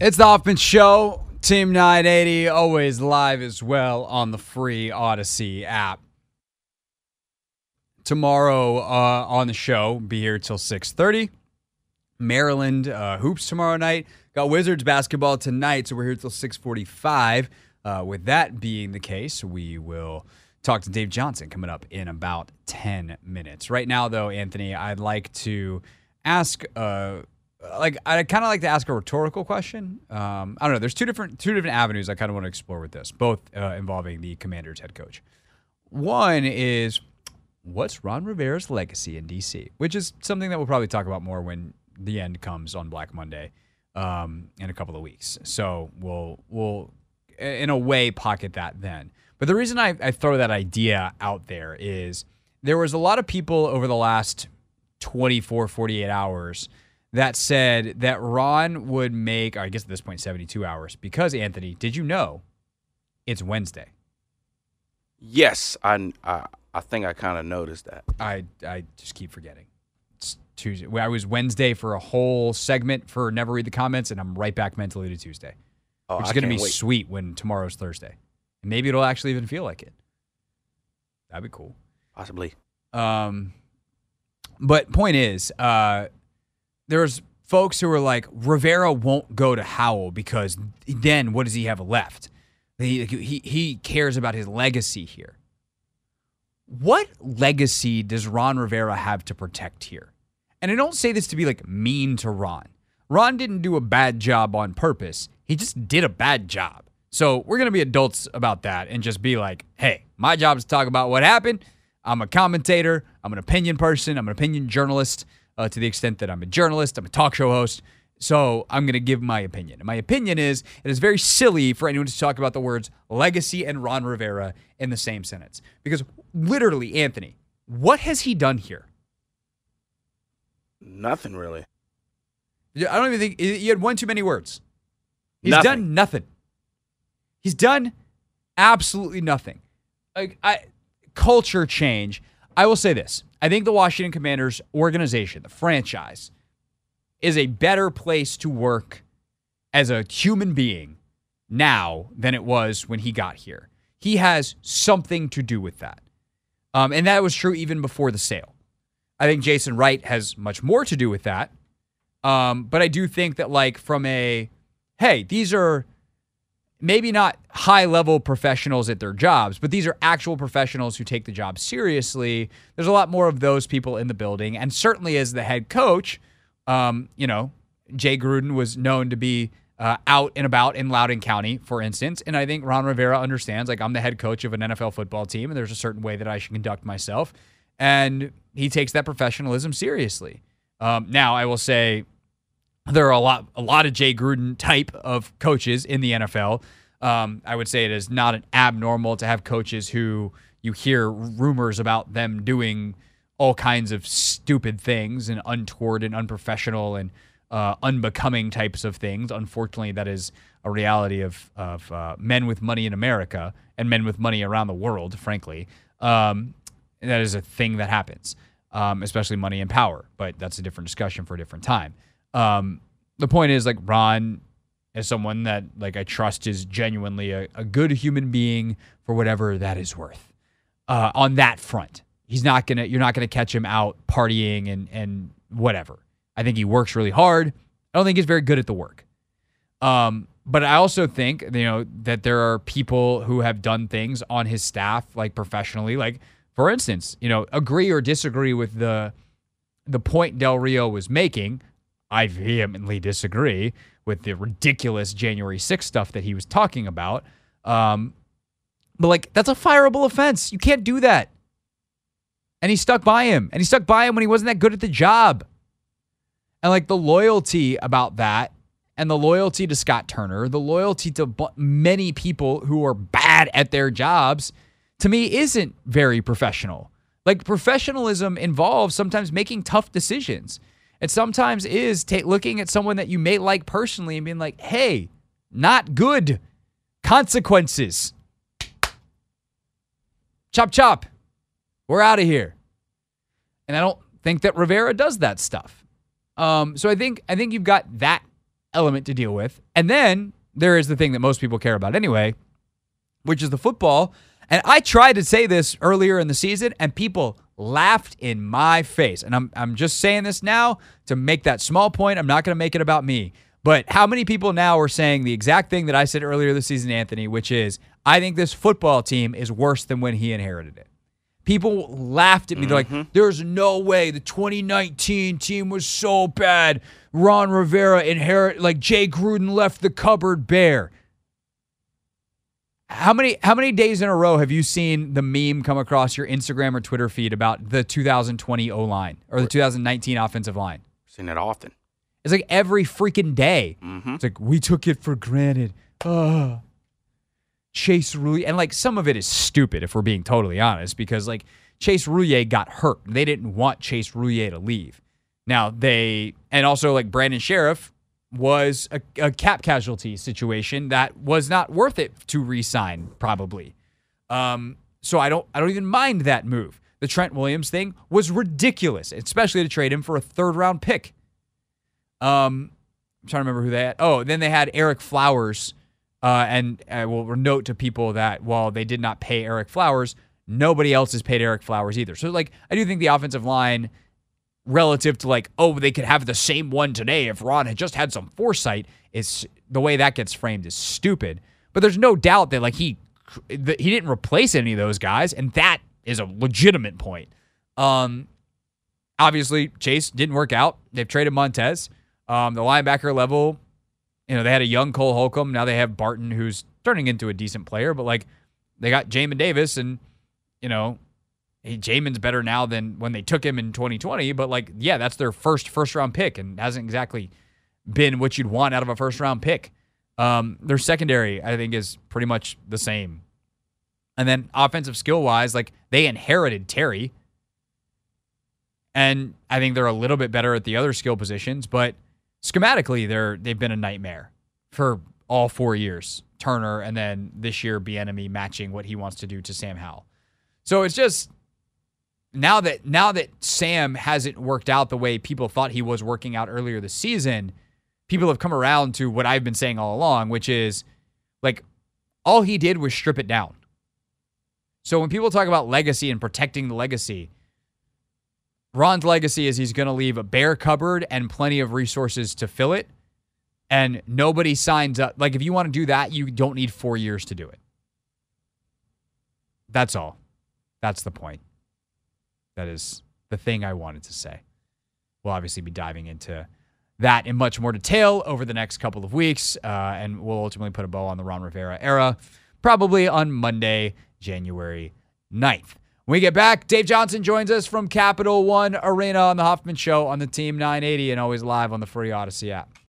It's the Hoffman Show. Team 980, always live as well on the free Audacy app. Tomorrow uh, on the show, be here till 6.30. Maryland uh, hoops tomorrow night. Got Wizards basketball tonight, so we're here till 645. Uh, with that being the case, we will talk to Dave Johnson coming up in about 10 minutes. Right now, though, Anthony, I'd like to ask uh, like I kind of like to ask a rhetorical question. Um, I don't know. There's two different two different avenues I kind of want to explore with this, both uh, involving the Commanders head coach. One is what's Ron Rivera's legacy in DC, which is something that we'll probably talk about more when the end comes on Black Monday um, in a couple of weeks. So we'll we'll in a way pocket that then. But the reason I, I throw that idea out there is there was a lot of people over the last 24, 48 hours that said that Ron would make, I guess at this point, 72 hours. Because, Anthony, did you know it's Wednesday? Yes, I, I, I think I kind of noticed that. I, I just keep forgetting. It's Tuesday. I was Wednesday for a whole segment for Never Read the Comments, and I'm right back mentally to Tuesday, Oh, which is going to be wait. sweet when tomorrow's Thursday. And maybe it'll actually even feel like it. That'd be cool. Possibly. Um, but point is, uh, there's folks who are like Rivera won't go to Howell because then what does he have left? He he he cares about his legacy here. What legacy does Ron Rivera have to protect here? And I don't say this to be like mean to Ron. Ron didn't do a bad job on purpose. He just did a bad job. So we're going to be adults about that and just be like, hey, my job is to talk about what happened. I'm a commentator. I'm an opinion person. I'm an opinion journalist uh, to the extent that I'm a journalist. I'm a talk show host. So I'm going to give my opinion. And my opinion is it is very silly for anyone to talk about the words legacy and Ron Rivera in the same sentence. Because literally, Anthony, what has he done here? Nothing really. I don't even think you had one too many words. He's Nothing. done nothing. He's done absolutely nothing. Like I culture change. I will say this. I think the Washington Commanders organization, the franchise, is a better place to work as a human being now than it was when he got here. He has something to do with that. Um, and that was true even before the sale. I think Jason Wright has much more to do with that. Um, but I do think that, like, from a hey, these are maybe not high level professionals at their jobs, but these are actual professionals who take the job seriously. There's a lot more of those people in the building. And certainly as the head coach, um, you know, Jay Gruden was known to be uh, out and about in Loudoun County, for instance. And I think Ron Rivera understands, like, I'm the head coach of an NFL football team, and there's a certain way that I should conduct myself. And he takes that professionalism seriously. Um, now, I will say, there are a lot a lot of Jay Gruden type of coaches in the NFL. Um, I would say it is not an abnormal to have coaches who you hear rumors about them doing all kinds of stupid things and untoward and unprofessional and uh, unbecoming types of things. Unfortunately, that is a reality of of uh, men with money in America and men with money around the world. Frankly, um, that is a thing that happens, um, especially money and power. But that's a different discussion for a different time. Um, the point is, like Ron, is someone that like I trust is genuinely a, a good human being for whatever that is worth. Uh, on that front, he's not gonna. You're not gonna catch him out partying and and whatever. I think he works really hard. I don't think he's very good at the work. Um, but I also think you know that there are people who have done things on his staff like professionally, like for instance, you know, agree or disagree with the the point Del Rio was making. I vehemently disagree with the ridiculous January 6th stuff that he was talking about. Um, but like that's a fireable offense. You can't do that. And he stuck by him, and he stuck by him when he wasn't that good at the job. And like the loyalty about that, and the loyalty to Scott Turner, the loyalty to bu- many people who are bad at their jobs, to me isn't very professional. Like professionalism involves sometimes making tough decisions. It sometimes is ta- looking at someone that you may like personally and being like, "Hey, not good. Consequences." Chop chop. We're out of here. And I don't think that Rivera does that stuff. Um, so I think I think you've got that element to deal with. And then there is the thing that most people care about anyway, which is the football. And I tried to say this earlier in the season, and people laughed in my face. And I'm, I'm just saying this now to make that small point. I'm not going to make it about me. But how many people now are saying the exact thing that I said earlier this season, Anthony, which is, I think this football team is worse than when he inherited it. People laughed at me. They're like, mm-hmm. there's no way the 2019 team was so bad. Ron Rivera inherit like Jay Gruden left the cupboard bare. How many how many days in a row have you seen the meme come across your Instagram or Twitter feed about the 2020 O line or the 2019 offensive line? Seen it often. It's like every freaking day. Mm-hmm. It's like we took it for granted. Oh. Chase Roullier, and like some of it is stupid if we're being totally honest, because like Chase Roullier got hurt. They didn't want Chase Roullier to leave. Now they, and also like Brandon Scherff was a, a cap casualty situation that was not worth it to re-sign probably. Um, so I don't, I don't even mind that move. The Trent Williams thing was ridiculous, especially to trade him for a third round pick. Um, I'm trying to remember who they had. Oh, then they had Ereck Flowers. Uh, and I will note to people that while they did not pay Ereck Flowers, nobody else has paid Ereck Flowers either. So, like, I do think the offensive line, relative to like, oh, they could have the same one today if Ron had just had some foresight, is the way that gets framed is stupid. But there's no doubt that like he he didn't replace any of those guys, and that is a legitimate point. Um, obviously Chase didn't work out. They've traded Montez. Um, the linebacker level, you know, they had a young Cole Holcomb. Now they have Barton, who's turning into a decent player. But like, they got Jamin Davis, and you know, he, Jamin's better now than when they took him in 2020. But like, yeah, that's their first first round pick, and hasn't exactly been what you'd want out of a first round pick. Um, their secondary, I think, is pretty much the same. And then offensive skill wise, like they inherited Terry. And I think they're a little bit better at the other skill positions, but schematically they're they've been a nightmare for all four years. Turner and then this year Bieniemy matching what he wants to do to Sam Howell. So it's just now that now that Sam hasn't worked out the way people thought he was working out earlier this season, people have come around to what I've been saying all along, which is like all he did was strip it down. So when people talk about legacy and protecting the legacy, Ron's legacy is he's going to leave a bare cupboard and plenty of resources to fill it. And nobody signs up. Like, if you want to do that, you don't need four years to do it. That's all. That's the point. That is the thing I wanted to say. We'll obviously be diving into that in much more detail over the next couple of weeks. Uh, and we'll ultimately put a bow on the Ron Rivera era, probably on Monday, January 9th. When we get back, Dave Johnson joins us from Capital One Arena on the Hoffman Show on the Team 980 and always live on the Free Audacy app.